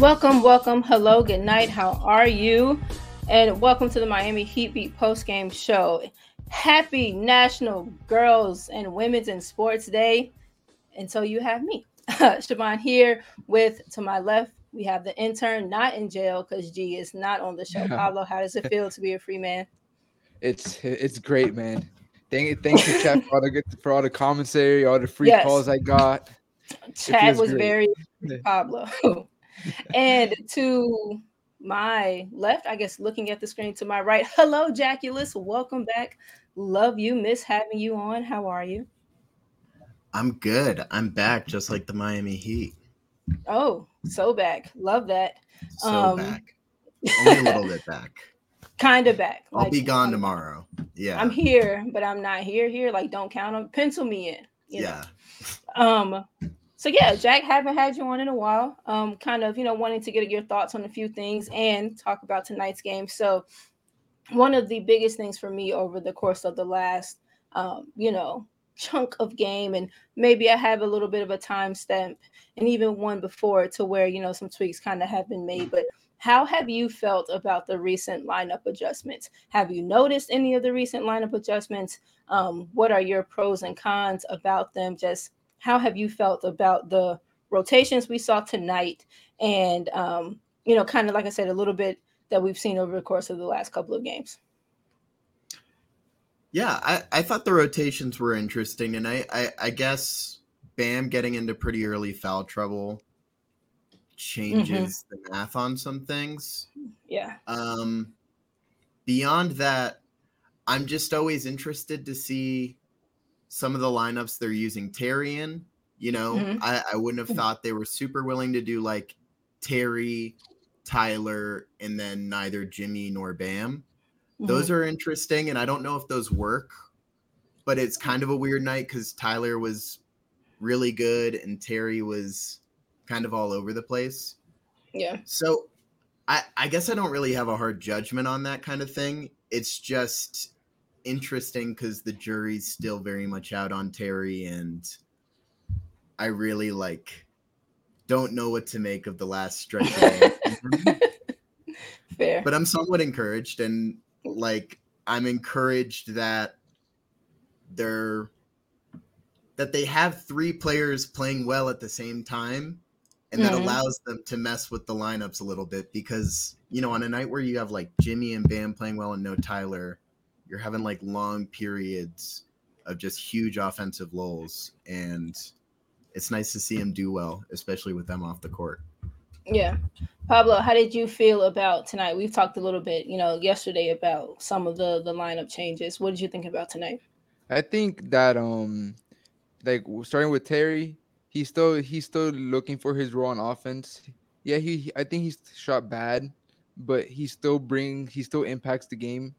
Welcome, welcome. Hello, good night. How are you? And welcome to the Miami Heat Beat post game show. Happy National Girls and Women's in Sports Day. And so you have me, Siobhan, here with to my left. We have the intern not in jail because G is not on the show. Pablo, how does it feel to be a free man? It's it's great, man. Thank you, thanks to chat for all the good for all the commentary, all the free Yes. calls I got. Chat was great. very Pablo. and to my left, I guess looking at the screen to my right, hello, Jaculus. Welcome back. Love you. Miss having you on. How are you? I'm good. I'm back, just like the Miami Heat. Oh, so back. Love that. So Um, back. Only a little bit back. Kind of back. I'll Like, be gone I'm- tomorrow. Yeah. I'm here, but I'm not here. Here, like, don't count on. Pencil me in. You know? yeah. Um, so yeah, Jack, haven't had you on in a while. Um, kind of, you know, wanting to get your thoughts on a few things and talk about tonight's game. So, one of the biggest things for me over the course of the last, um, you know, chunk of game, and maybe I have a little bit of a time stamp, and even one before to where you know some tweaks kind of have been made, but. How have you felt about the recent lineup adjustments? Have you noticed any of the recent lineup adjustments? Um, what are your pros and cons about them? Just how have you felt about the rotations we saw tonight and um, you know kind of like i said a little bit that we've seen over the course of the last couple of games Yeah. I, I thought the rotations were interesting. And I, I, I guess Bam getting into pretty early foul trouble changes the math on some things. yeah Um, beyond that, I'm just always interested to see some of the lineups they're using Terry in. You know, Mhm. I, I wouldn't have thought they were super willing to do like Terry, Tyler, and then neither Jimmy nor Bam. Those are interesting, and I don't know if those work, but it's kind of a weird night because Tyler was really good and Terry was kind of all over the place. yeah So I, I guess I don't really have a hard judgment on that kind of thing. It's just interesting because the jury's still very much out on Terry, and I really like don't know what to make of the last stretch. Of fair but I'm somewhat encouraged, and like I'm encouraged that they're that they have three players playing well at the same time, and that Mhm. allows them to mess with the lineups a little bit because you know on a night where you have like Jimmy and Bam playing well and no Tyler, you're having like long periods of just huge offensive lulls, and it's nice to see him do well, especially with them off the court. yeah. Pablo how did you feel about tonight? We've talked a little bit you know yesterday about some of the the lineup changes. What did you think about tonight? I think that um like starting with Terry, he's still he's still looking for his role on offense. Yeah, he I think he's shot bad, but he still bring he still impacts the game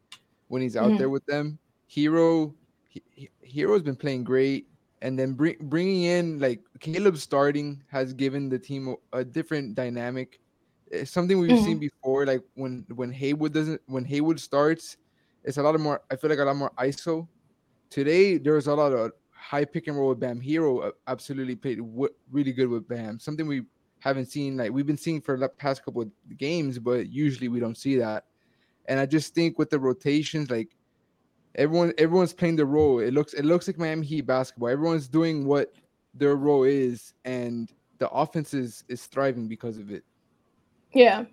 when he's out Mhm. there with them. Herro, he, he- Herro's been playing great, and then bring, bringing in like Caleb starting has given the team a, a different dynamic. It's something we've Mhm. seen before, like when when Haywood doesn't when Haywood starts, it's a lot of more. I feel like a lot more ISO. Today there was a lot of high pick and roll with Bam. Herro uh, absolutely played w- really good with Bam. Something we haven't seen like we've been seeing for the past couple of games, but usually we don't see that. And I just think with the rotations, like everyone everyone's playing their role. It looks it looks like Miami Heat basketball. Everyone's doing what their role is, and the offense is is thriving because of it. Yeah.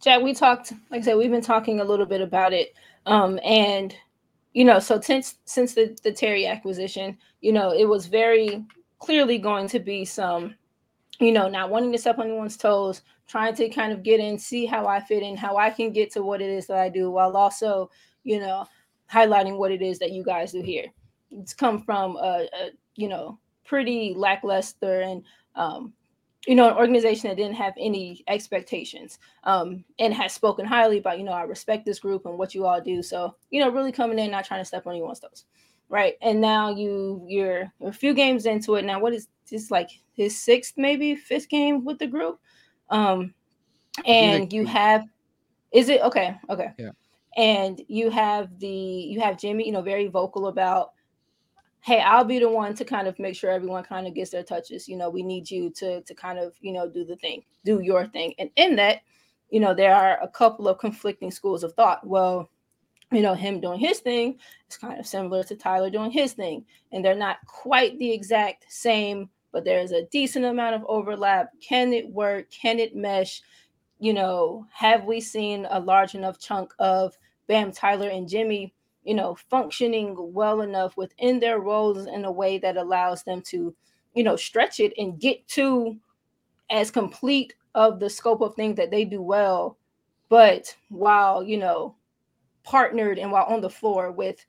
Jack, we talked, like I said, we've been talking a little bit about it. Um, and you know, so since since the, the Terry acquisition, you know, it was very clearly going to be some, you know, not wanting to step on anyone's toes, trying to kind of get in, see how I fit in, how I can get to what it is that I do, while also, you know, highlighting what it is that you guys do here. It's come from a, a you know, pretty lackluster and um, you know, an organization that didn't have any expectations um, and has spoken highly about, you know, I respect this group and what you all do. So, you know, really coming in, not trying to step on anyone's toes. Right. And now you, you're a few games into it. Now, what is this like his sixth, maybe fifth game with the group? Um, and you have, is it okay? Okay. Yeah. And you have the, you have Jimmy, you know, very vocal about, hey i'll be the one to kind of make sure everyone kind of gets their touches you know we need you to to kind of you know do the thing do your thing and in that you know there are a couple of conflicting schools of thought well you know him doing his thing is kind of similar to tyler doing his thing. And they're not quite the exact same but there's a decent amount of overlap. Can it work? Can it mesh? You know have we seen a large enough chunk of bam tyler and jimmy you know, functioning well enough within their roles in a way that allows them to, you know, stretch it and get to as complete of the scope of things that they do well, but while, you know, partnered and while on the floor with,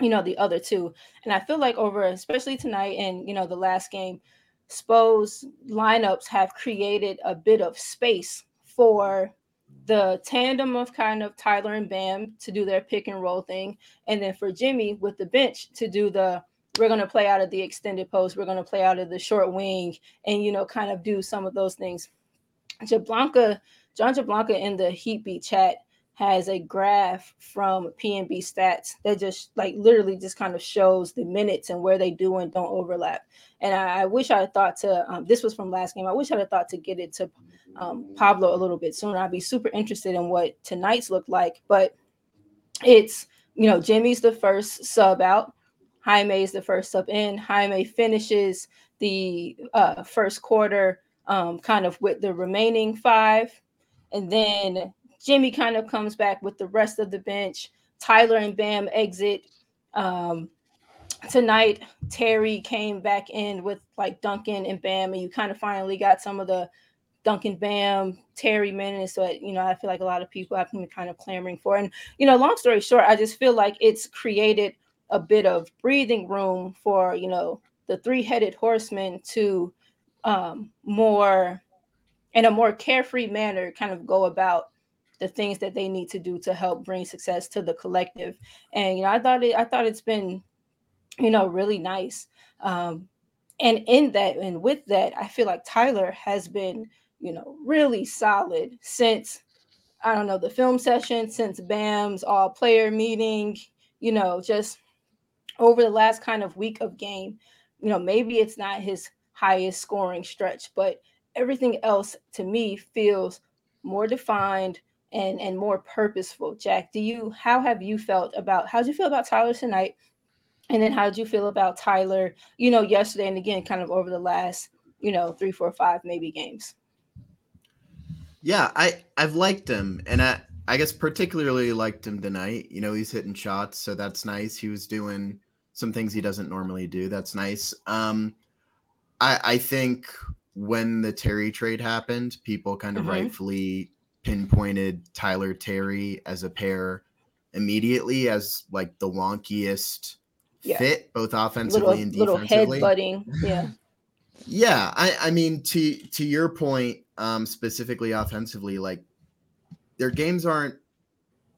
you know, the other two. And I feel like over, especially tonight and, you know, the last game, Spo's lineups have created a bit of space for the tandem of kind of Tyler and Bam to do their pick and roll thing, and then for Jimmy with the bench to do the we're going to play out of the extended post, we're going to play out of the short wing, and you know, kind of do some of those things. Jablanca, John Jablanca in the Heat Beat chat has a graph from PBP stats that just like literally just kind of shows the minutes and where they do and don't overlap. And I, I wish I had thought to um, this was from last game. I wish I'd have thought to get it to um, Pablo a little bit sooner. I'd be super interested in what tonight's looked like. But it's you know Jimmy's the first sub out. Jaime is the first sub in. Jaime finishes the uh, first quarter um, kind of with the remaining five, and then Jimmy kind of comes back with the rest of the bench. Tyler and Bam exit. Um, tonight, Terry came back in with like Duncan and Bam, and you kind of finally got some of the Duncan Bam, Terry minutes that you know I feel like a lot of people have been kind of clamoring for. And you know, long story short, I just feel like it's created a bit of breathing room for you know the three-headed horsemen to um, more in a more carefree manner kind of go about the things that they need to do to help bring success to the collective. And you know, I thought it I thought it's been you know really nice. Um, and in that and with that, I feel like Tyler has been you know really solid since I don't know the film session, since Bam's all player meeting, you know, just over the last kind of week of game. You know, maybe it's not his highest scoring stretch, but everything else to me feels more defined and and more purposeful. Jack, do you how have you felt about how did you feel about Tyler tonight? And then how did you feel about Tyler, you know, yesterday and again, kind of over the last, you know, three, four, five, maybe games? Yeah, I I've liked him, and I I guess particularly liked him tonight. You know, he's hitting shots, so that's nice. He was doing some things he doesn't normally do. That's nice. Um, I I think when the Terry trade happened, people kind of Mhm. rightfully pinpointed Tyler Terry as a pair immediately as like the wonkiest Yeah. fit, both offensively Little and little defensively. head butting. Yeah. Yeah, I I mean to to your point, um, specifically offensively, like their games aren't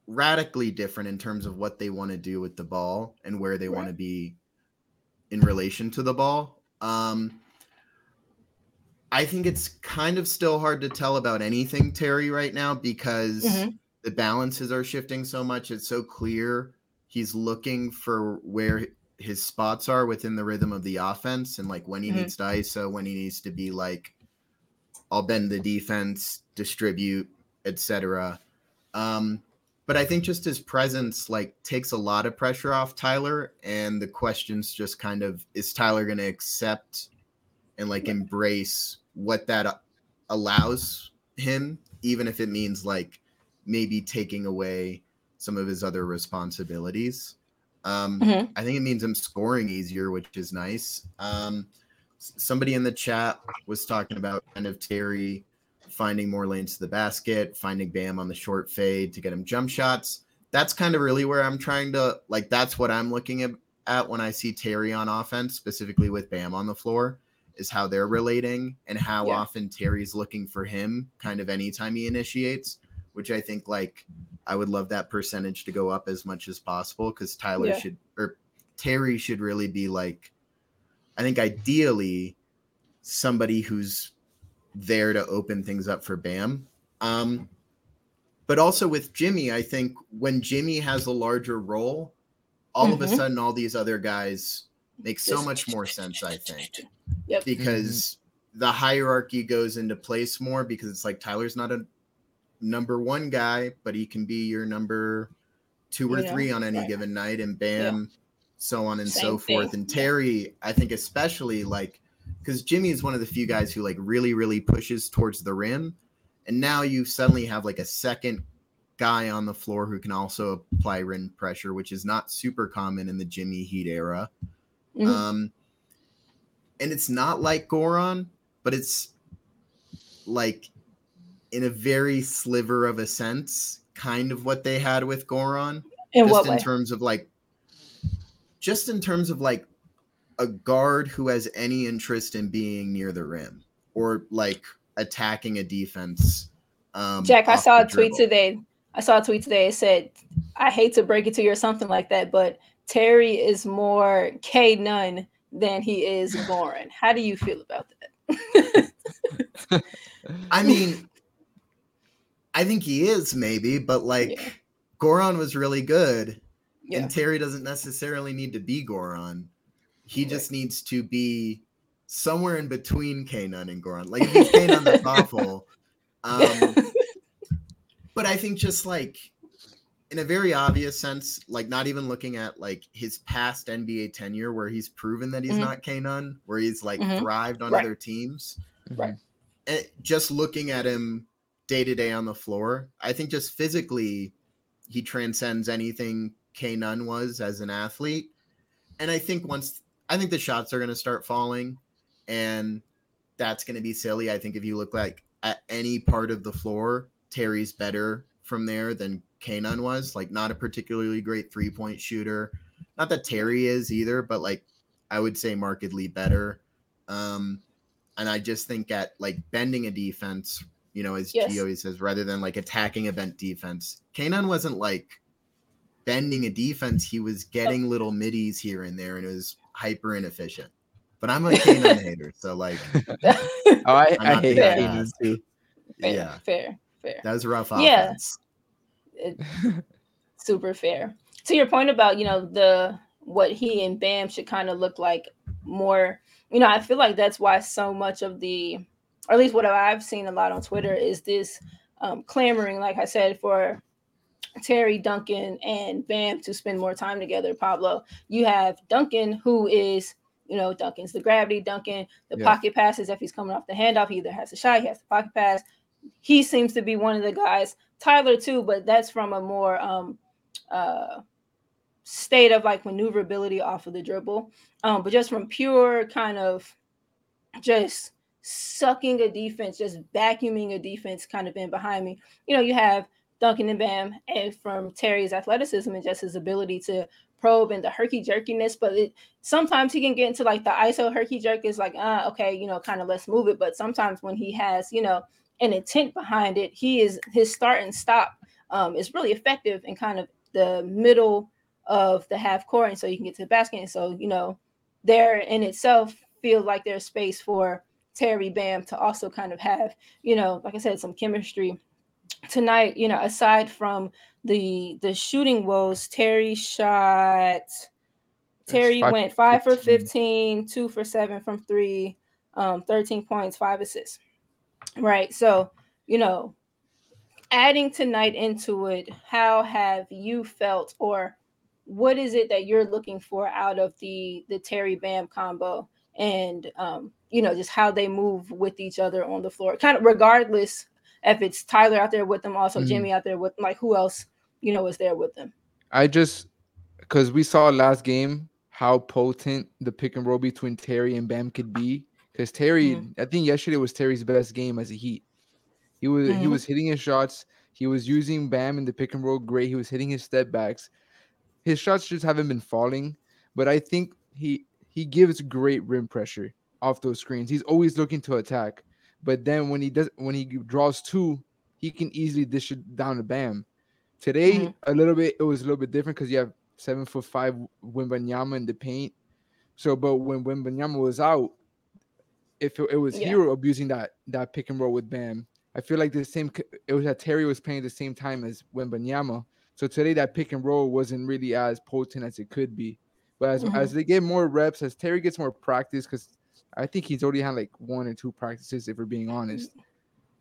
radically different in terms of what they want to do with the ball and where they want to be in relation to the ball. Um, I think it's kind of still hard to tell about anything Terry right now because Mhm. the balances are shifting so much. It's so clear he's looking for where his spots are within the rhythm of the offense and like when he Mhm. needs to ISO, when he needs to be like, I'll bend the defense, distribute, etc. Um, but I think just his presence like takes a lot of pressure off Tyler, and the questions just kind of is Tyler going to accept and like embrace what that allows him, even if it means like maybe taking away some of his other responsibilities. Um, Mhm. I think it means him scoring easier, which is nice. Um, somebody in the chat was talking about kind of Terry finding more lanes to the basket, finding Bam on the short fade to get him jump shots. That's kind of really where I'm trying to like. That's what I'm looking at, at when I see Terry on offense, specifically with Bam on the floor, is how they're relating and how Yeah. often Terry's looking for him, kind of anytime he initiates. Which I think like I would love that percentage to go up as much as possible because Tyler Yeah. should or Terry should really be like, I think ideally somebody who's there to open things up for Bam. Um, but also with Jimmy, I think when Jimmy has a larger role, all of a Mhm. sudden all these other guys make so much more sense, I think. Yep. Because mm-hmm. the hierarchy goes into place more because it's like Tyler's not a number one guy, but he can be your number two or You know, three on any right. given night, and Bam, so on and so Same forth. thing, And yeah. Terry, I think especially like because Jimmy is one of the few guys who like really, really pushes towards the rim. And now you suddenly have like a second guy on the floor who can also apply rim pressure, which is not super common in the Jimmy Heat era. Mhm. Um, and it's not like Goran, but it's like in a very sliver of a sense, kind of what they had with Goran in just what in way? terms of like just in terms of like a guard who has any interest in being near the rim or like attacking a defense um Jack, I saw a tweet today. I saw a tweet today. It said, "I hate to break it to you or something like that, but Terry is more K Nunn than he is Goran." How do you feel about that? i mean i think he is maybe but like Yeah. goran was really good yeah, and terry doesn't necessarily need to be goran he Right. just needs to be somewhere in between K Nunn and Goran. Like if he's K Nunn, that's awful. Um, but I think just like in a very obvious sense, like not even looking at like his past NBA tenure where he's proven that he's Mhm. not K Nunn, where he's like Mhm. thrived on Right. other teams. Right. And just looking at him day to day on the floor, I think just physically he transcends anything K Nunn was as an athlete. And I think once I think the shots are going to start falling and that's going to be silly. I think if you look like at any part of the floor, Terry's better from there than K Nunn was. Like, not a particularly great three point shooter. Not that Terry is either, but like I would say markedly better. Um, and I just think at like bending a defense, you know, as Yes. G always says, rather than like attacking a bent defense, K Nunn wasn't like bending a defense. He was getting little middies here and there, and it was hyper inefficient. But I'm a K Nunn hater, so like Oh, I, I'm I not hate big K Nunn ass. too. fair, yeah, fair, fair. that was a rough Yeah. Offense. It- super fair. To your point about you know the what he and Bam should kind of look like more. You know, I feel like that's why so much of the, or at least what I've seen a lot on Twitter is this um, clamoring, like I said, for Terry Duncan and Bam to spend more time together. Pablo, you have Duncan who is. You know, Duncan's the gravity. Duncan, the Yeah. pocket passes. If he's coming off the handoff, he either has a shot, he has the pocket pass. He seems to be one of the guys. Tyler too, but that's from a more um, uh, state of like maneuverability off of the dribble. Um, but just from pure kind of just sucking a defense, just vacuuming a defense kind of in behind me. You know, you have Duncan and Bam, and from Terry's athleticism and just his ability to probe and the herky jerkiness, but it sometimes he can get into like the ISO herky jerk is like, ah, okay, you know, kind of let's move it. But sometimes when he has, you know, an intent behind it, he is his start and stop um, is really effective in kind of the middle of the half court, and so you can get to the basket. And so you know, there in itself feels like there's space for Terry Bam to also kind of have, you know, like I said, some chemistry tonight. You know, aside from the the shooting woes, Terry shot. Terry five went for five for 15. 15, two for seven from three, um, 13 points, five assists. Right. So, you know, adding tonight into it, how have you felt or what is it that you're looking for out of the the Terry Bam combo and um, you know, just how they move with each other on the floor, kind of regardless if it's Tyler out there with them, also Mhm. Jimmy out there with like who else, you know, is there with them. I just because we saw last game how potent the pick and roll between Terry and Bam could be. Because Terry, Mhm. I think yesterday was Terry's best game as a Heat. He was he Mhm. was hitting his shots. He was using Bam in the pick and roll great. He was hitting his step backs. His shots just haven't been falling, but I think he he gives great rim pressure off those screens. He's always looking to attack, but then when he does when he draws two, he can easily dish it down to Bam. Today, Mhm. a little bit, it was a little bit different because you have seven foot five Wembanyama in the paint. So, but when Wembanyama was out, if it, it was Yeah. Herro abusing that that pick and roll with Bam, I feel like the same. It was that Terry was playing at the same time as Wembanyama. So today, that pick and roll wasn't really as potent as it could be. But as, Mhm. as they get more reps, as Terry gets more practice, because I think he's already had like one or two practices, if we're being honest.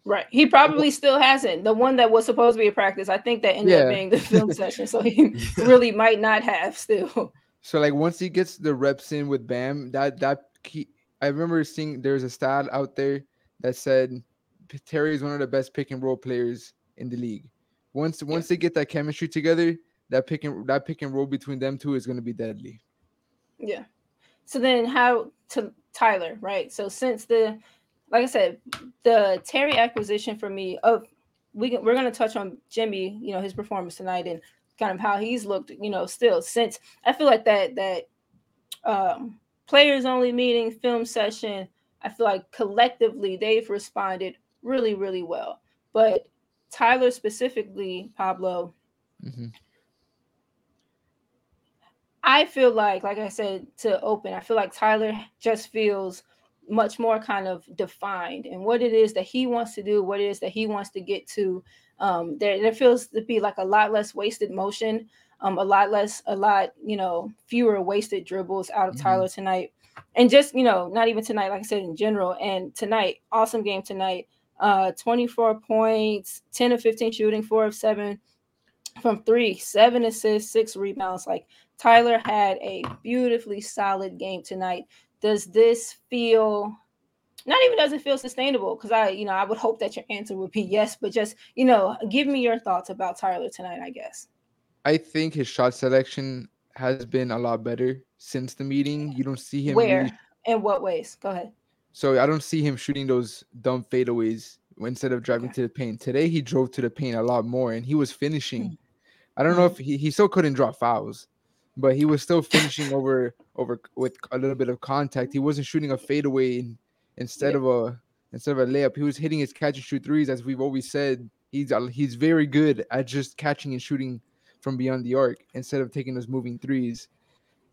Right. He probably still hasn't. The one that was supposed to be a practice, I think that ended Yeah. up being the film session. So he really might not have still. So like once he gets the reps in with Bam, that that key, I remember seeing there's a stat out there that said Terry is one of the best pick and roll players in the league. Once once they get that chemistry together, that pick and that pick and roll between them two is going to be deadly. Yeah. So then how to Tyler, right? So since the like I said, the Terry acquisition for me of we can, we're going to touch on Jimmy, you know, his performance tonight and kind of how he's looked, you know, still since I feel like that that um players only meeting film session, I feel like collectively they've responded really really well. But Tyler specifically, Pablo, Mhm. I feel like, like I said to open, I feel like Tyler just feels much more kind of defined and what it is that he wants to do, what it is that he wants to get to. Um, there, there feels to be like a lot less wasted motion, um, a lot less, a lot, you know, fewer wasted dribbles out of Mhm. Tyler tonight. And just, you know, not even tonight, like I said, in general. And tonight, awesome game tonight. Uh, 24 points, 10 of 15 shooting, four of seven from three, seven assists, six rebounds. Like Tyler had a beautifully solid game tonight. Does this feel not even does it feel sustainable? Because I, you know, I would hope that your answer would be yes, but just, you know, give me your thoughts about Tyler tonight, I guess. I think his shot selection has been a lot better since the meeting. You don't see him Where? really In what ways? Go ahead. So I don't see him shooting those dumb fadeaways instead of driving Okay. to the paint. Today he drove to the paint a lot more and he was finishing. Hmm. I don't know if he, he still couldn't draw fouls, but he was still finishing over over with a little bit of contact. He wasn't shooting a fadeaway in, instead Yeah. of a instead of a layup. He was hitting his catch and shoot threes, as we've always said. He's he's very good at just catching and shooting from beyond the arc instead of taking those moving threes.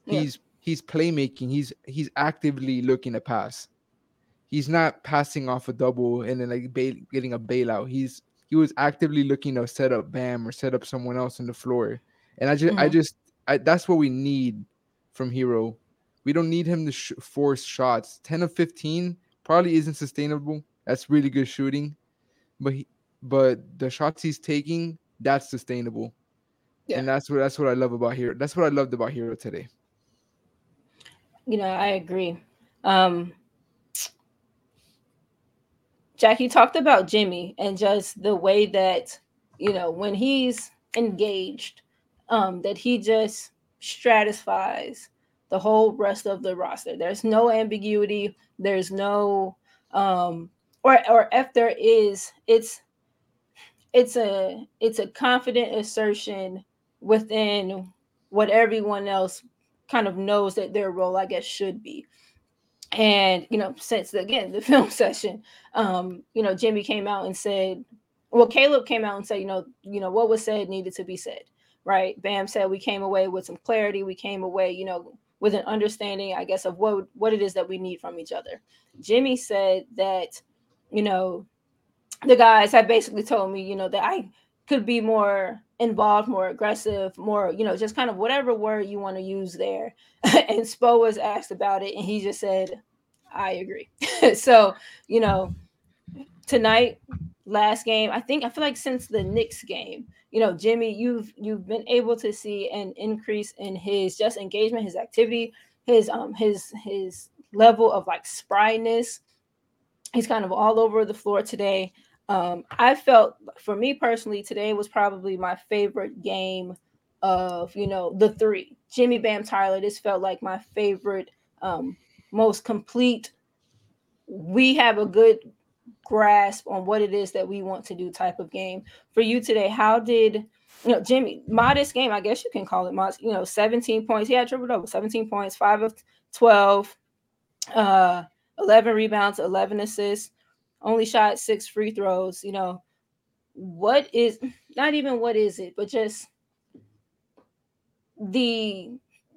Yeah. He's he's playmaking. He's he's actively looking to pass he's not passing off a double and then like bail, getting a bailout. He's he was actively looking to set up Bam or set up someone else on the floor. And I just I Mhm. just I, that's what we need from Herro. We don't need him to sh- force shots. 10 of 15 probably isn't sustainable. That's really good shooting. But he, but the shots he's taking, that's sustainable. Yeah. And that's what that's what I love about Herro. That's what I loved about Herro today. You know, I agree. Um Jack, you talked about Jimmy and just the way that, you know, when he's engaged, um, that he just stratifies the whole rest of the roster. There's no ambiguity, there's no um or or if there is, it's it's a it's a confident assertion within what everyone else kind of knows that their role, I guess, should be. And you know, since again the film session, um, you know, Jimmy came out and said, well, Caleb came out and said, you know, you know, what was said needed to be said, right? Bam said we came away with some clarity. We came away, you know, with an understanding, I guess, of what what it is that we need from each other. Jimmy said that, you know, the guys had basically told me, you know, that I could be more involved, more aggressive, more, you know, just kind of whatever word you want to use there. and Spo was asked about it, and he just said, I agree. so, you know, tonight, last game, I think I feel like since the Knicks game, you know, Jimmy, you've you've been able to see an increase in his just engagement, his activity, his um his his level of like spryness. He's kind of all over the floor today. Um, I felt for me personally, today was probably my favorite game of you know the three. Jimmy Bam Tyler. This felt like my favorite, um, most complete. We have a good grasp on what it is that we want to do type of game for you today. How did you know Jimmy modest game? I guess you can call it modest. You know, 17 points. He had triple double, 17 points, five of 12, uh, 11 rebounds, 11 assists only shot six free throws. You know, what is not even what is it, but just the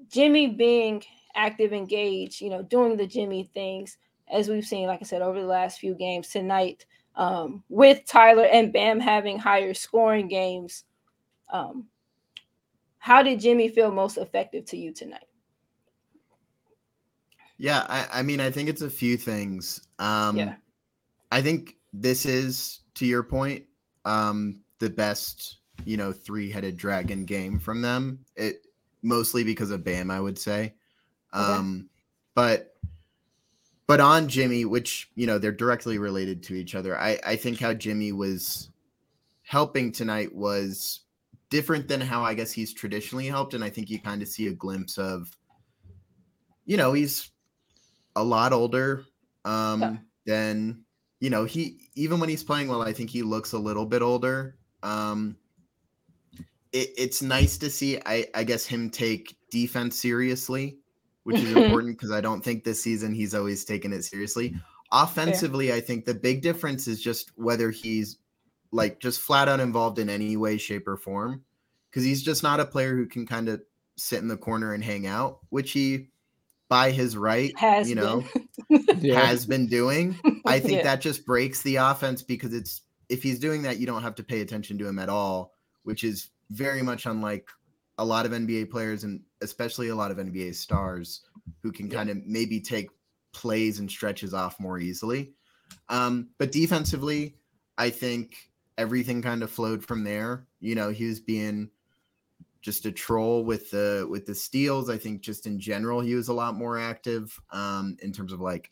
Jimmy being active, engaged, you know, doing the Jimmy things as we've seen, like I said, over the last few games tonight, um, with Tyler and Bam having higher scoring games. Um, how did Jimmy feel most effective to you tonight? Yeah, I, I mean, I think it's a few things. Um, yeah. I think this is, to your point, um, the best, you know, three-headed dragon game from them. It mostly because of Bam, I would say. Um, okay. but but on Jimmy, which you know they're directly related to each other. I I think how Jimmy was helping tonight was different than how I guess he's traditionally helped, and I think you kind of see a glimpse of, you know, he's a lot older um, yeah. than you know, he even when he's playing well, I think he looks a little bit older. Um, it, it's nice to see, I, I guess, him take defense seriously, which is important because I don't think this season he's always taken it seriously. Offensively, I think the big difference is just whether he's like just flat out involved in any way, shape, or form. Because he's just not a player who can kind of sit in the corner and hang out, which he by his right, has you know, yeah. has been doing. I think yeah. that just breaks the offense because it's if he's doing that, you don't have to pay attention to him at all, which is very much unlike a lot of NBA players and especially a lot of NBA stars who can kind of maybe take plays and stretches off more easily. Um, but defensively, I think everything kind of flowed from there. You know, he was being just a troll with the with the steals. I think just in general he was a lot more active um, in terms of like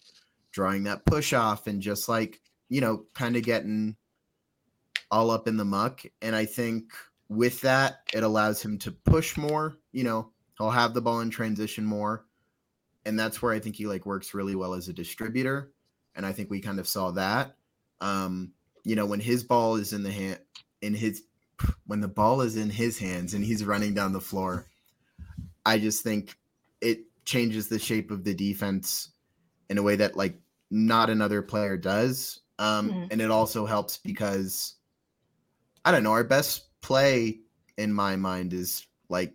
drawing that push off and just like you know kind of getting all up in the muck. And I think with that it allows him to push more. You know he'll have the ball in transition more, and that's where I think he like works really well as a distributor. And I think we kind of saw that. Um, you know when his ball is in the hand in his when the ball is in his hands and he's running down the floor, I just think it changes the shape of the defense in a way that like not another player does. Um, mm. And it also helps because I don't know, our best play in my mind is like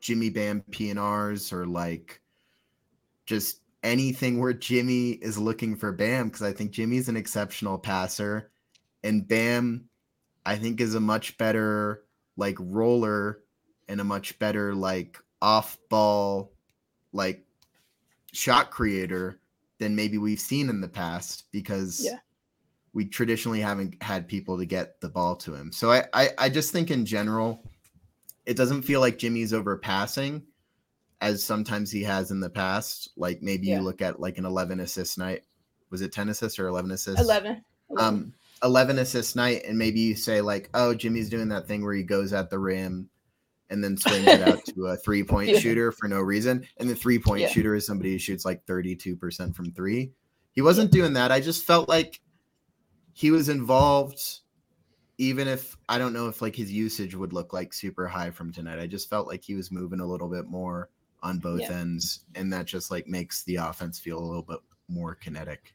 Jimmy Bam PNRs or like just anything where Jimmy is looking for Bam because I think Jimmy's an exceptional passer and Bam I think is a much better like roller and a much better like off ball like shot creator than maybe we've seen in the past because yeah. we traditionally haven't had people to get the ball to him. So I, I, I just think in general, it doesn't feel like Jimmy's overpassing as sometimes he has in the past. Like maybe yeah. you look at like an 11 assist night. Was it 10 assists or 11 assists? 11. 11. Um, 11 assist night and maybe you say like oh jimmy's doing that thing where he goes at the rim and then swings it out to a three point yeah. shooter for no reason and the three point yeah. shooter is somebody who shoots like 32% from three. He wasn't doing that. I just felt like he was involved even if i don't know if like his usage would look like super high from tonight. I just felt like he was moving a little bit more on both ends and that just like makes the offense feel a little bit more kinetic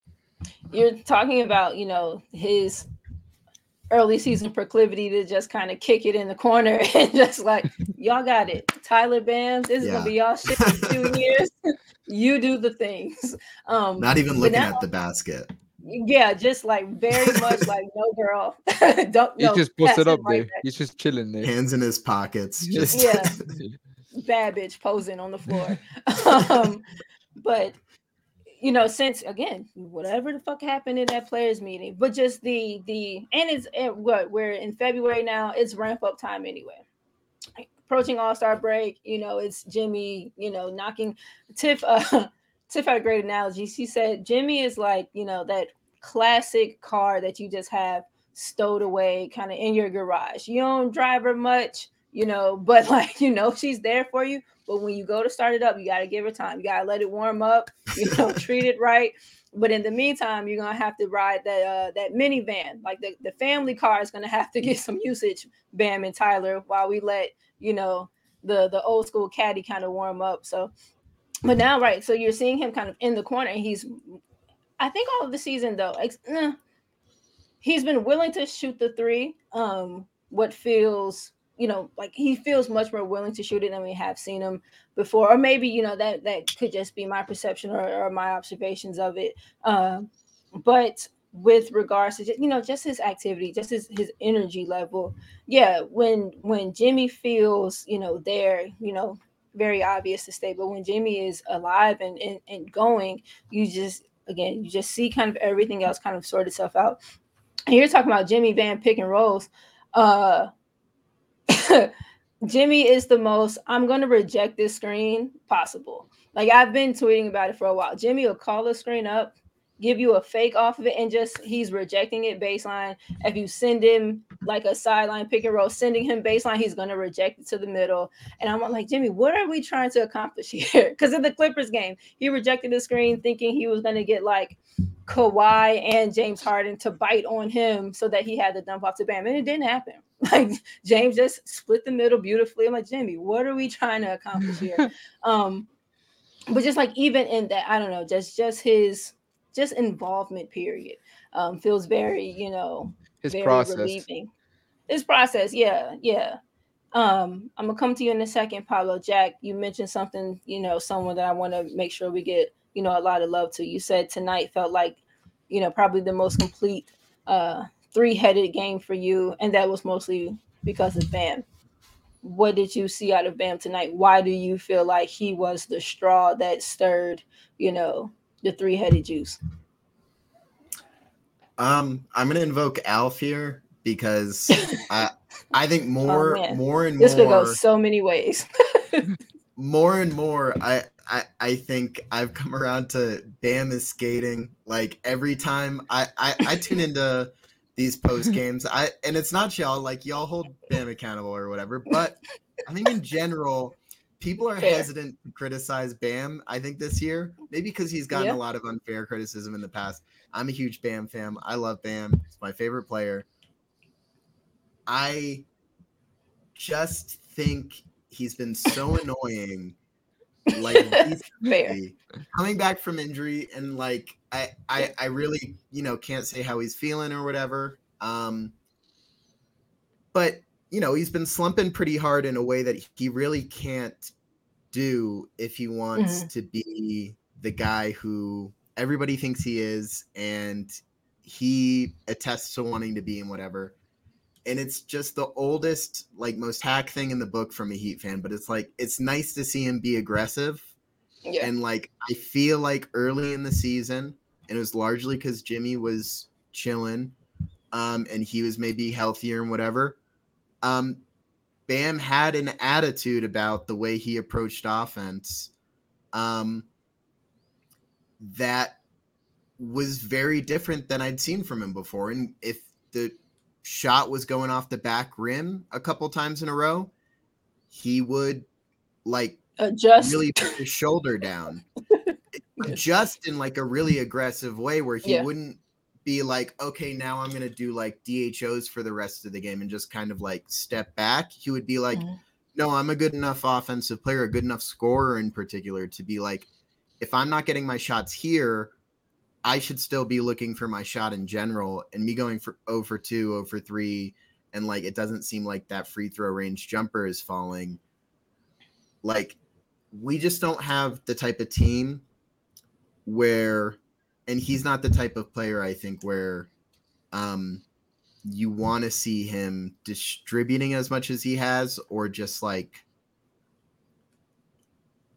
You're talking about, you know, his early season proclivity to just kind of kick it in the corner and just like, y'all got it. Tyler Bams, this is gonna be y'all shit in two years. you do the things. Um Not even looking now- at the basket. yeah, just like very much like no girl. Don't He's no, just pass posted it up right there. back. He's just chilling there. Hands in his pockets. Just Yeah. bad bitch posing on the floor. um, but you know, since again, whatever the fuck happened in that players meeting, but just the the and it's and what we're in February now, it's ramp up time anyway. Approaching All Star break, you know, it's Jimmy, you know, knocking Tiff. Uh, Tiff had a great analogy. She said Jimmy is like, you know, that classic car that you just have stowed away kind of in your garage. You don't drive her much, you know, but like, you know, she's there for you. But when you go to start it up, you got to give it time. You got to let it warm up, you know, treat it right. But in the meantime, you're gonna have to ride that uh, that minivan. Like the, the family car is gonna have to get some usage, Bam and Tyler, while we let you know the the old school caddy kind of warm up. So, but now, right? So you're seeing him kind of in the corner, and he's, I think, all of the season though. Ex- eh, he's been willing to shoot the three. Um, what feels, you know, like he feels much more willing to shoot it than we have seen him before, or maybe you know that that could just be my perception or, or my observations of it. Um, but with regards to just, you know just his activity, just his his energy level, yeah. When when Jimmy feels you know there, you know, very obvious to state, but when Jimmy is alive and and, and going, you just again you just see kind of everything else kind of sort itself out. And you're talking about Jimmy Bam pick and rolls. Uh Jimmy is the most I'm gonna reject this screen possible. Like I've been tweeting about it for a while. Jimmy will call the screen up, give you a fake off of it, and just he's rejecting it baseline. If you send him like a sideline pick and roll, sending him baseline, he's gonna reject it to the middle. And I'm like, Jimmy, what are we trying to accomplish here? Because in the Clippers game, he rejected the screen thinking he was gonna get like Kawhi and James Harden to bite on him so that he had to dump off to Bam. And it didn't happen. Like James just split the middle beautifully. I'm like, Jimmy, what are we trying to accomplish here? um, but just like even in that, I don't know, just just his just involvement period um feels very, you know, His very process. relieving. His process, yeah, yeah. Um, I'm gonna come to you in a second, Pablo. Jack, you mentioned something, you know, someone that I want to make sure we get, you know, a lot of love to. You said tonight felt like, you know, probably the most complete uh three-headed game for you, and that was mostly because of Bam. What did you see out of Bam tonight? Why do you feel like he was the straw that stirred, you know, the three-headed juice? Um, I'm gonna invoke Alf here because I I think more Oh, more and This could go so many ways. more and more I, I I think I've come around to Bam is skating. Like every time I I, I tune into these post games, I and it's not y'all like y'all hold Bam accountable or whatever, but I think in general people are Fair. hesitant to criticize Bam. I think this year maybe because he's gotten Yeah. a lot of unfair criticism in the past. I'm a huge Bam fan. I love Bam. He's my favorite player. I just think he's been so annoying. Like Fair. coming back from injury, and like I, I, I really, you know, can't say how he's feeling or whatever. Um, but you know, he's been slumping pretty hard in a way that he really can't do if he wants Mhm. to be the guy who everybody thinks he is, and he attests to wanting to be and whatever and it's just the oldest like most hack thing in the book from a heat fan but it's like it's nice to see him be aggressive Yeah. and like i feel like early in the season and it was largely because jimmy was chilling um and he was maybe healthier and whatever um bam had an attitude about the way he approached offense um that was very different than I'd seen from him before. And if the shot was going off the back rim a couple times in a row, he would like Adjust. really put his shoulder down. Adjust in like a really aggressive way where he Yeah. wouldn't be like, okay, now I'm gonna do like DHOs for the rest of the game and just kind of like step back. He would be like, Mhm. no, I'm a good enough offensive player, a good enough scorer in particular to be like, if I'm not getting my shots here, I should still be looking for my shot in general. And me going for 0 for 2, 0 for 3, and like it doesn't seem like that free throw range jumper is falling. Like, we just don't have the type of team where, and he's not the type of player I think where um you want to see him distributing as much as he has, or just like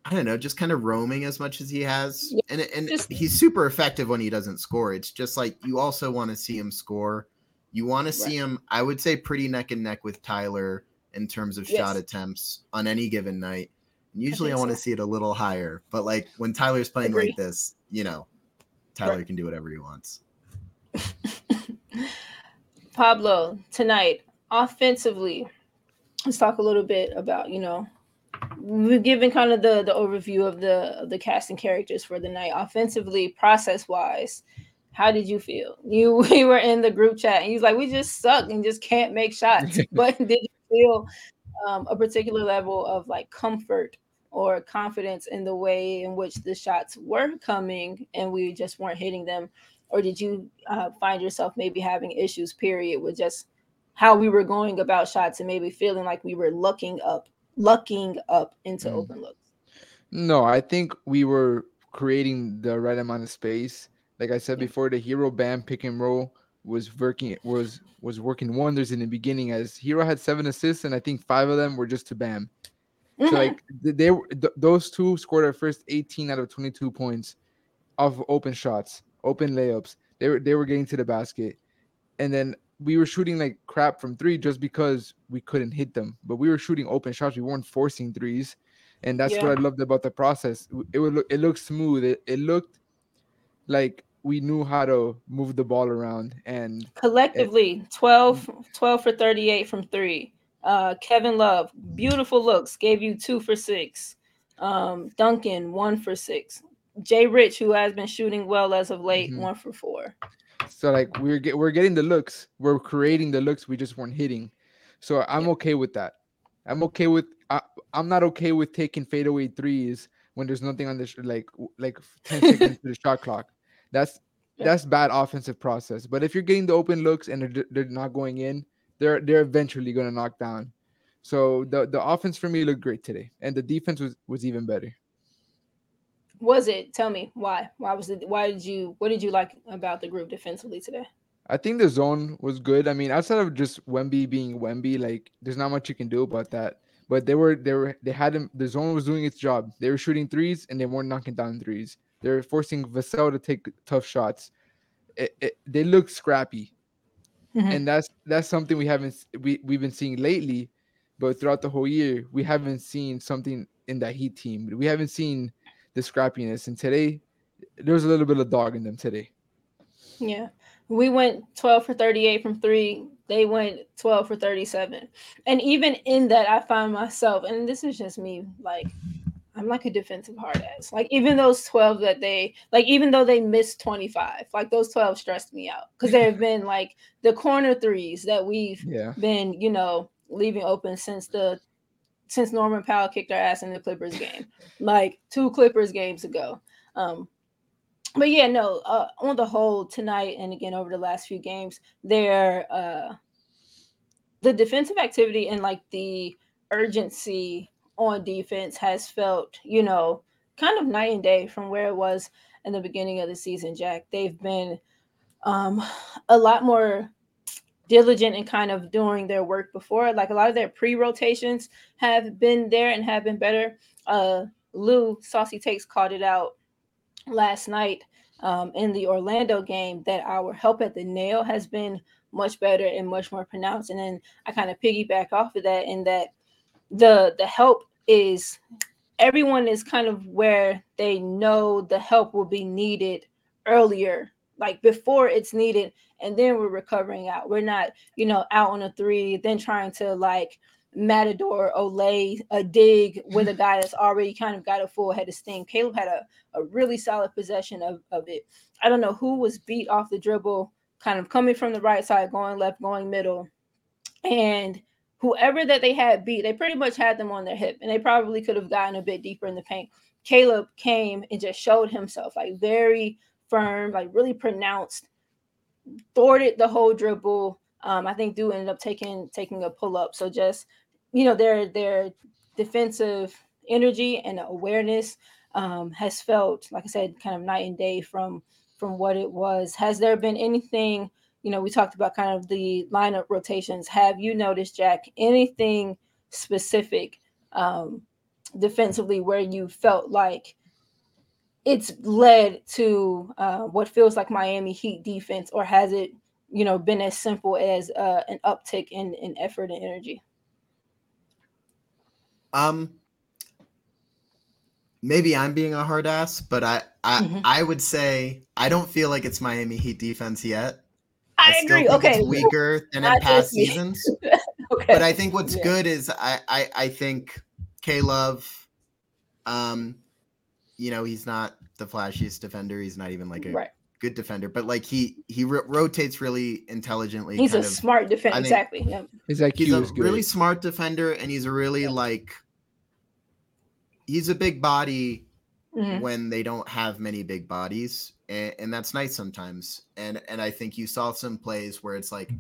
I don't know, just kind of roaming as much as he has. Yeah, and and just- he's super effective when he doesn't score. It's just like you also want to see him score. You want to see him, I would say, pretty neck and neck with Tyler in terms of shot attempts on any given night. And usually I, think want to see it a little higher, but like when Tyler's playing like this, you know, Tyler Right. can do whatever he wants. Pablo, tonight, offensively, let's talk a little bit about, you know, we've given kind of the the overview of the of the cast and characters for the night. Offensively, process wise, how did you feel? You we were in the group chat and he's like, we just suck and just can't make shots. but did you feel um, a particular level of like comfort or confidence in the way in which the shots were coming and we just weren't hitting them? Or did you uh, find yourself maybe having issues, period, with just how we were going about shots and maybe feeling like we were looking up, lucking up into Mm. open looks? No, I think we were creating the right amount of space. Like I said Yeah. before, the Herro Bam pick and roll was working was was working wonders in the beginning. As Herro had seven assists, and I think five of them were just to Bam. So Mhm. like th- they were- th- those two scored their first 18 out of 22 points off of open shots, open layups. They were they were getting to the basket, and then we were shooting like crap from three just because we couldn't hit them. But we were shooting open shots. We weren't forcing threes, and that's Yeah. what I loved about the process. It would look, it looked smooth. It, it looked like we knew how to move the ball around, and collectively 12, 12 for 38 from three. Uh, Kevin Love, beautiful looks, gave you two for six. Um, Duncan, one for six. J Rich, who has been shooting well as of late, Mhm. one for four. So like we're get, we're getting the looks. We're creating the looks. We just weren't hitting. So I'm okay with that. I'm okay with. I, I'm not okay with taking fadeaway threes when there's nothing on the sh- like like 10 seconds to the shot clock. That's that's bad offensive process. But if you're getting the open looks and they're, they're not going in, they're they're eventually going to knock down. So the the offense for me looked great today, and the defense was was even better. Was it? Tell me why. Why was it? Why did you? What did you like about the group defensively today? I think the zone was good. I mean, outside of just Wemby being Wemby, like there's not much you can do about that. But they were they were they had him. The zone was doing its job. They were shooting threes and they weren't knocking down threes. They were forcing Vassell to take tough shots. It, it, they look scrappy, Mhm. and that's that's something we haven't we we've been seeing lately. But throughout the whole year, we haven't seen something in that Heat team. We haven't seen the scrappiness. And today, there was a little bit of dog in them today. Yeah. We went 12 for 38 from three. They went 12 for 37. And even in that, I find myself, and this is just me, like, I'm like a defensive hard ass. Like, even those 12 that they, like, even though they missed 25, like, those 12 stressed me out because there have been, like, the corner threes that we've Yeah. been, you know, leaving open since the, since Norman Powell kicked our ass in the Clippers game, like two Clippers games ago. Um, but yeah, no, uh, on the whole tonight and again over the last few games, their uh, the defensive activity and like the urgency on defense has felt, you know, kind of night and day from where it was in the beginning of the season. Jack, they've been um, a lot more diligent and kind of doing their work before. Like a lot of their pre rotations have been there and have been better. Uh, Lou Saucy Takes called it out last night um, in the Orlando game that our help at the nail has been much better and much more pronounced. And then I kind of piggyback off of that in that the the help is everyone is kind of where they know the help will be needed earlier, like before it's needed, and then we're recovering out. We're not, you know, out on a three, then trying to like Matador Olay a dig with a guy that's already kind of got a full head of steam. Caleb had a, a really solid possession of, of it. I don't know who was beat off the dribble, kind of coming from the right side, going left, going middle. And whoever that they had beat, they pretty much had them on their hip, and they probably could have gotten a bit deeper in the paint. Caleb came and just showed himself like very firm, like really pronounced, thwarted the whole dribble. Um, I think Dude ended up taking taking a pull up. So just you know their their defensive energy and awareness um, has felt like I said, kind of night and day from from what it was. Has there been anything? You know, we talked about kind of the lineup rotations. Have you noticed, Jack, anything specific um, defensively where you felt like it's led to uh, what feels like Miami Heat defense, or has it, you know, been as simple as uh, an uptick in, in effort and energy? Um, maybe I'm being a hard ass, but I I, Mhm. I would say I don't feel like it's Miami Heat defense yet. I, still agree. Okay, it's weaker than in past seasons. okay, But I think what's Yeah. good is I I, I think K Love, um, you know, he's not the flashiest defender. He's not even like a right. good defender, but like he he ro- rotates really intelligently. He's a of- smart defender. Exactly. Yeah. His IQ he's a is good. really smart defender, and he's a really like he's a big body Mhm. when they don't have many big bodies and, and that's nice sometimes and and i think you saw some plays where it's like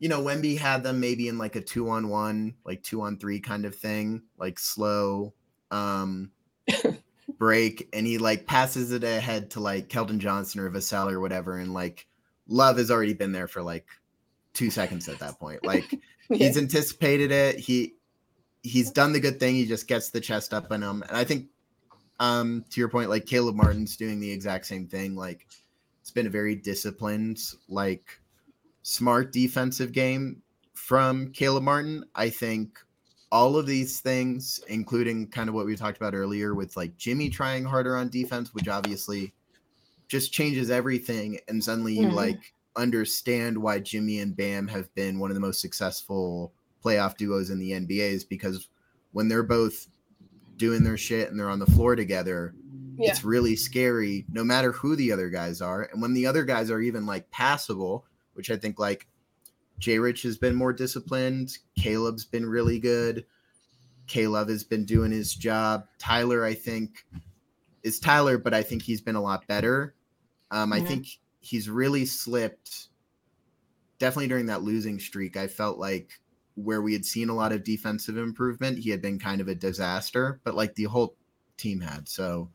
you know wemby had them maybe in like a two on one like two on three kind of thing like slow um break and he like passes it ahead to like keldon johnson or vassell or whatever and like love has already been there for like two seconds at that point like Yeah. he's anticipated it. He he's done the good thing. He just gets the chest up in him. And I think um to your point, like Caleb Martin's doing the exact same thing. Like it's been a very disciplined, like smart defensive game from Caleb Martin. I think all of these things, including kind of what we talked about earlier with like Jimmy trying harder on defense, which obviously just changes everything. And suddenly you Mhm. like understand why Jimmy and Bam have been one of the most successful playoff duos in the NBA is because when they're both doing their shit and they're on the floor together, Yeah. it's really scary no matter who the other guys are. And when the other guys are even like passable, which I think like J Rich has been more disciplined, Caleb's been really good. Caleb has been doing his job. Tyler, I think, is Tyler, but I think he's been a lot better. Um, I Mhm. think he's really slipped definitely during that losing streak. I felt like where we had seen a lot of defensive improvement, he had been kind of a disaster, but like the whole team had. So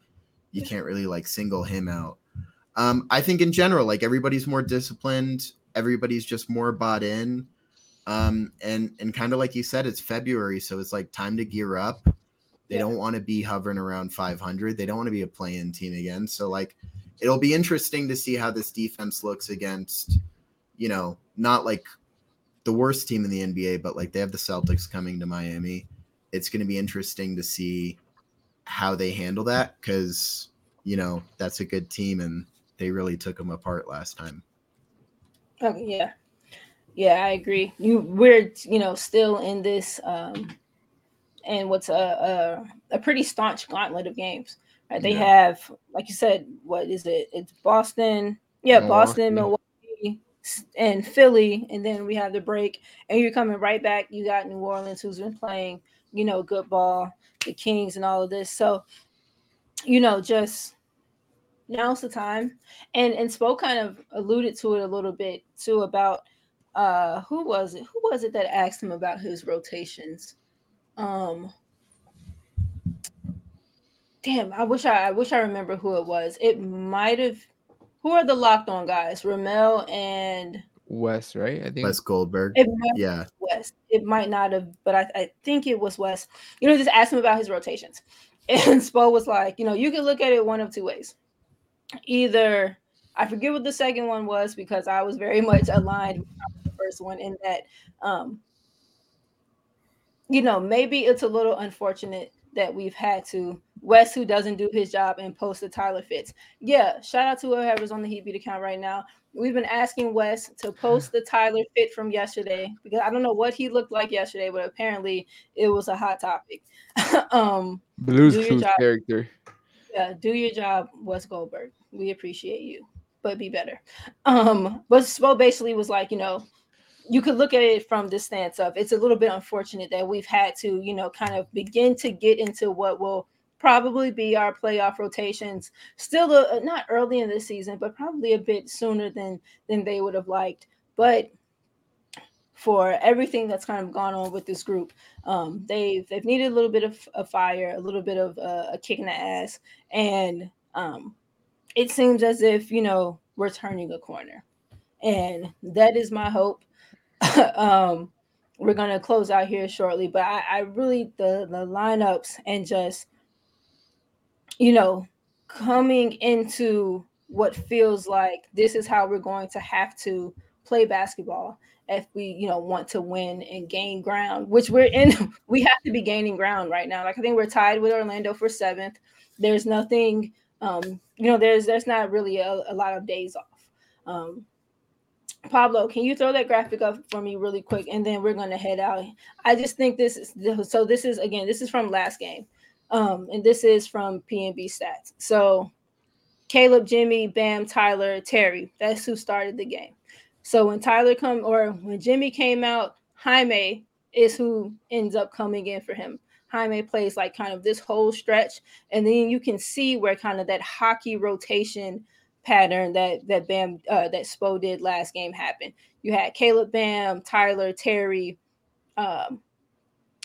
you can't really like single him out. Um, I think in general, like everybody's more disciplined, everybody's just more bought in. Um, and and kind of like you said, it's February, so it's like time to gear up. They Yeah. don't want to be hovering around 500. They don't want to be a play-in team again. So like, it'll be interesting to see how this defense looks against, you know, not like the worst team in the NBA, but like they have the Celtics coming to Miami. It's going to be interesting to see how they handle that because you know that's a good team and they really took them apart last time. Okay, yeah. Yeah, I agree. You we're you know still in this um and what's a a, a pretty staunch gauntlet of games. Right? They Yeah. have like you said, what is it? It's Boston, yeah, Boston, Milwaukee. Milwaukee, and Philly, and then we have the break, and you're coming right back. You got New Orleans, who's been playing, you know, good ball, the Kings, and all of this. So, you know, just now's the time and and Spo kind of alluded to it a little bit too about uh who was it who was it that asked him about his rotations um damn i wish i i wish i remember who it was it might have who are the locked on guys ramel and Wes, right? I think. Wes Goldberg, it might yeah, Wes. It might not have, but I, I think it was Wes. You know, just ask him about his rotations. And Spo was like, you know, you can look at it one of two ways. Either I forget what the second one was because I was very much aligned with the first one in that um you know, maybe it's a little unfortunate that we've had to Wes who doesn't do his job and post the Tyler Fitz. Yeah, shout out to whoever's on the Heatbeat account right now. We've been asking Wes to post the Tyler fit from yesterday because I don't know what he looked like yesterday, but apparently it was a hot topic. um, Blues Clues character. yeah, do your job, Wes Goldberg. We appreciate you, but be better. Um, but Spo basically was like, you know, you could look at it from the stance of it's a little bit unfortunate that we've had to, you know, kind of begin to get into what will probably be our playoff rotations. Still a, not early in the season but probably a bit sooner than than they would have liked. But for everything that's kind of gone on with this group um they've they've needed a little bit of a fire a little bit of uh, a kick in the ass. And um it seems as if you know we're turning a corner and that is my hope um we're gonna close out here shortly but i, I really the the lineups and just you know, coming into what feels like this is how we're going to have to play basketball if we, you know, want to win and gain ground, which we're in, we have to be gaining ground right now. Like I think we're tied with Orlando for seventh. There's nothing, um, you know, there's there's not really a, a lot of days off. Um, Pablo, can you throw that graphic up for me really quick, and then we're gonna head out. I just think this is so. This is again, this is from last game. Um, and this is from PBP stats. So Caleb, Jimmy, Bam, Tyler, Terry. That's who started the game. So when Tyler come or when Jimmy came out, Jaime is who ends up coming in for him. Jaime plays like kind of this whole stretch, and then you can see where kind of that hockey rotation pattern that that Bam uh, that Spo did last game happened. You had Caleb, Bam, Tyler, Terry. Um,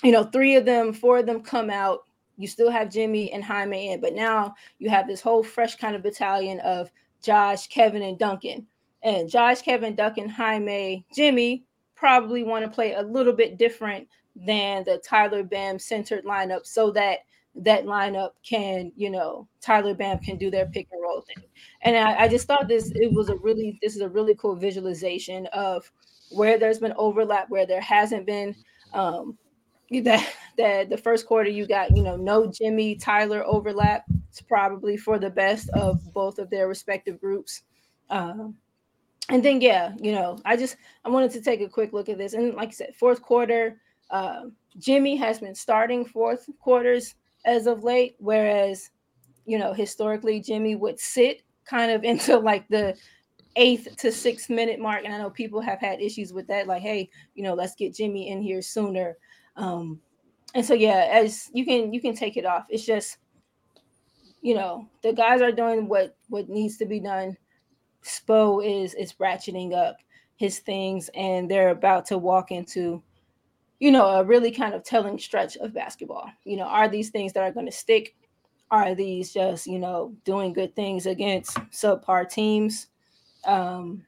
you know, three of them, four of them come out you still have Jimmy and Jaime in, but now you have this whole fresh kind of battalion of Josh, Kevin, and Duncan. And Josh, Kevin, Duncan, Jaime, Jimmy probably want to play a little bit different than the Tyler Bam centered lineup so that that lineup can, you know, Tyler Bam can do their pick and roll thing. And I, I just thought this it was a really this is a really cool visualization of where there's been overlap, where there hasn't been. Um, that that the first quarter you got you know no Jimmy Tyler overlap. It's probably for the best of both of their respective groups. Um, and then yeah, you know, I just I wanted to take a quick look at this, and like I said, fourth quarter, uh, Jimmy has been starting fourth quarters as of late, whereas you know historically Jimmy would sit kind of into like the eighth to sixth minute mark, and I know people have had issues with that, like hey, you know, let's get Jimmy in here sooner. Um, and so yeah, as you can you can take it off. It's just you know the guys are doing what what needs to be done. Spo is is ratcheting up his things, and they're about to walk into you know a really kind of telling stretch of basketball. You know, are these things that are going to stick? Are these just you know doing good things against subpar teams? Um,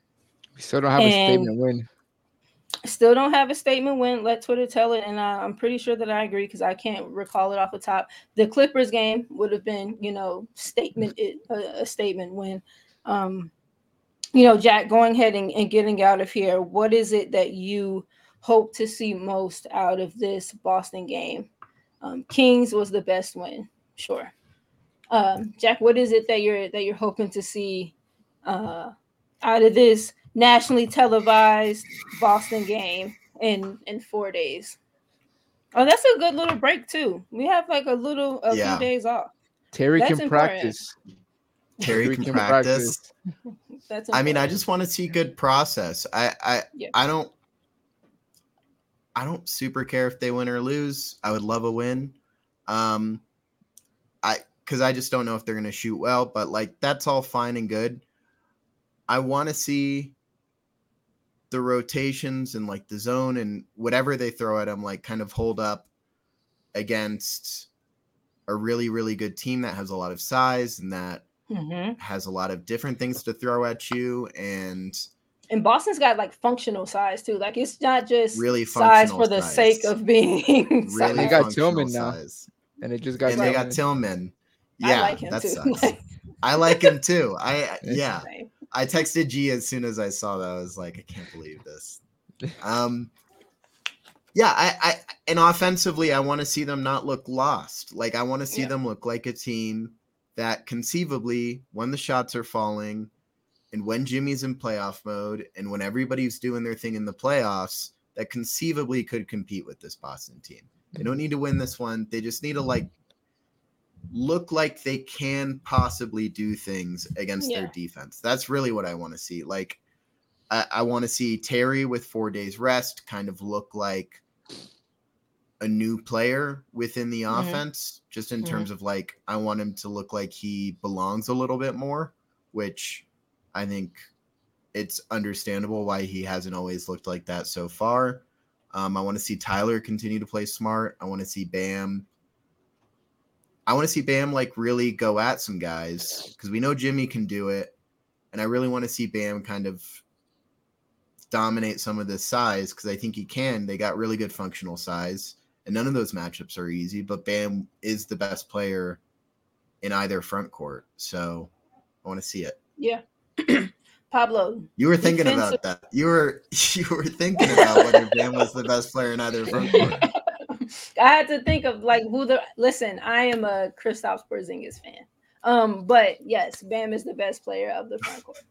We still don't have a statement win. Still don't have a statement win. Let Twitter tell it, and uh, I'm pretty sure that I agree because I can't recall it off the top. The Clippers game would have been, you know, statement it, a, a statement win. Um, you know, Jack, going ahead and, and getting out of here. What is it that you hope to see most out of this Boston game? Um, Kings was the best win, sure. Um, Jack, what is it that you're that you're hoping to see uh, out of this nationally televised Boston game in in four days. Oh, that's a good little break too. We have like a little a Yeah. few days off. Terry That's can important. practice. Terry can can practice. That's I mean, I just want to see good process. I I Yeah. I don't I don't super care if they win or lose. I would love a win. Um I cuz I just don't know if they're going to shoot well, but like that's all fine and good. I want to see the rotations and like the zone and whatever they throw at them like kind of hold up against a really really good team that has a lot of size and that Mhm. has a lot of different things to throw at you and And Boston's got like functional size too. Like it's not just Really size for the sake of being really size. They got functional Tillman now. size. And it just got and they got Tillman. Tillman. Yeah, I like him that too. sucks. I like him too. I It's yeah. same. I texted G as soon as I saw that. I was like, I can't believe this. Um yeah, I, I and offensively, I want to see them not look lost. Like I want to see Yeah. them look like a team that conceivably, when the shots are falling, and when Jimmy's in playoff mode, and when everybody's doing their thing in the playoffs, that conceivably could compete with this Boston team. They don't need to win this one. They just need to like look like they can possibly do things against their defense. That's really what I want to see. Like I, I want to see Terry with four days rest kind of look like a new player within the Mhm. offense, just in Mhm. terms of like, I want him to look like he belongs a little bit more, which I think it's understandable why he hasn't always looked like that so far. Um, I want to see Tyler continue to play smart. I want to see Bam. I want to see Bam like really go at some guys because we know Jimmy can do it. And I really want to see Bam kind of dominate some of this size because I think he can. They got really good functional size, and none of those matchups are easy. But Bam is the best player in either front court, so I want to see it. Yeah. Pablo, You were thinking Defensive- about that. You were you were thinking about whether Bam was the best player in either front court. I had to think of like who the listen. I am a Kristaps Porzingis fan, um, but yes, Bam is the best player of the front court.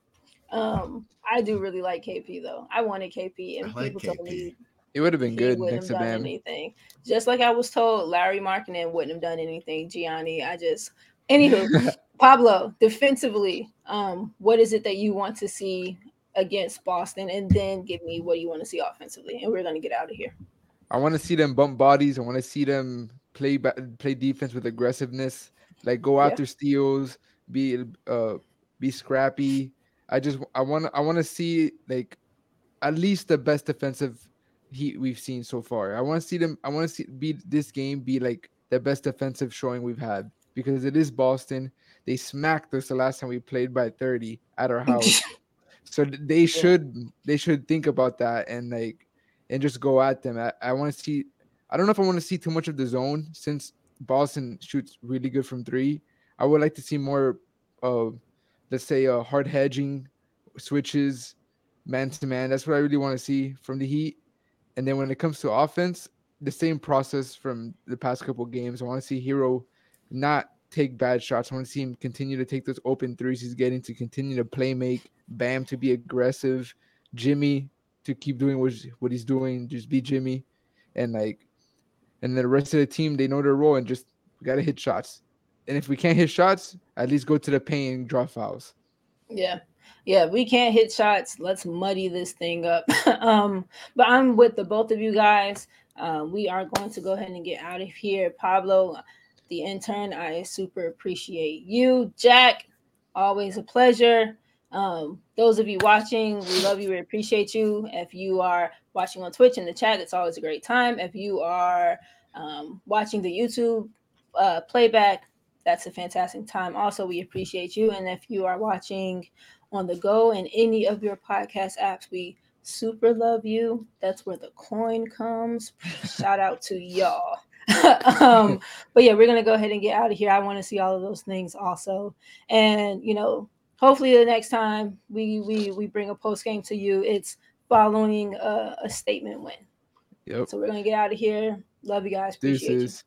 Um, I do really like KP though. I wanted KP, and I like people told KP. me It would have been he good wouldn't next have to done Bam. anything. Just like I was told, Lauri Markkanen wouldn't have done anything. Gianni, I just anywho, Pablo, defensively, um, what is it that you want to see against Boston, and then give me what you want to see offensively, and we're gonna get out of here. I want to see them bump bodies. I want to see them play play defense with aggressiveness, like go Yeah. after steals, be uh be scrappy. I just I want I want to see like at least the best defensive heat we've seen so far. I want to see them. I want to see be this game be like the best defensive showing we've had because it is Boston. They smacked us the last time we played by thirty at our house. so they should they should think about that and like and just go at them. I, I want to see. I don't know if I want to see too much of the zone since Boston shoots really good from three. I would like to see more of, let's say, uh, hard hedging, switches, man to man. That's what I really want to see from the Heat. And then when it comes to offense, the same process from the past couple games. I want to see Herro not take bad shots. I want to see him continue to take those open threes he's getting to continue to play make, Bam to be aggressive, Jimmy to keep doing what, what he's doing, just be Jimmy. And like, and the rest of the team, they know their role and just got to hit shots. And if we can't hit shots, at least go to the paint and draw fouls. Yeah. Yeah, we can't hit shots. Let's muddy this thing up. um, but I'm with the both of you guys. Uh, we are going to go ahead and get out of here. Pablo, the intern, I super appreciate you. Jack, always a pleasure. Um, those of you watching, we love you. We appreciate you. If you are watching on Twitch in the chat, it's always a great time. If you are um, watching the YouTube uh, playback, that's a fantastic time. Also, we appreciate you. And if you are watching on the go in any of your podcast apps, we super love you. That's where the coin comes. Shout out to y'all. um, but yeah, we're gonna go ahead and get out of here. I want to see all of those things also. And you know, hopefully the next time we we we bring a post game to you, it's following a, a statement win. Yep. So we're gonna get out of here. Love you guys. Appreciate you. Deuces.